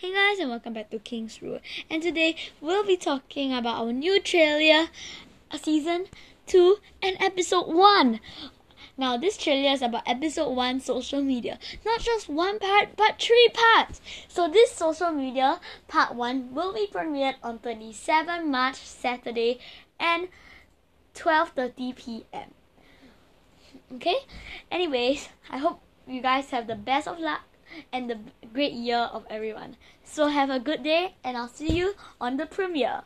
Hey guys, and welcome back to King's Road. And today we'll be talking about our new trailer, season two and episode one. Now, this trailer is about episode one social media, not just one part, but three parts. So, this social media part one will be premiered on 27 March Saturday and 12:30 p.m. Okay. Anyways, I hope you guys have the best of luck and the great year of everyone. So have a good day and I'll see you on the premiere.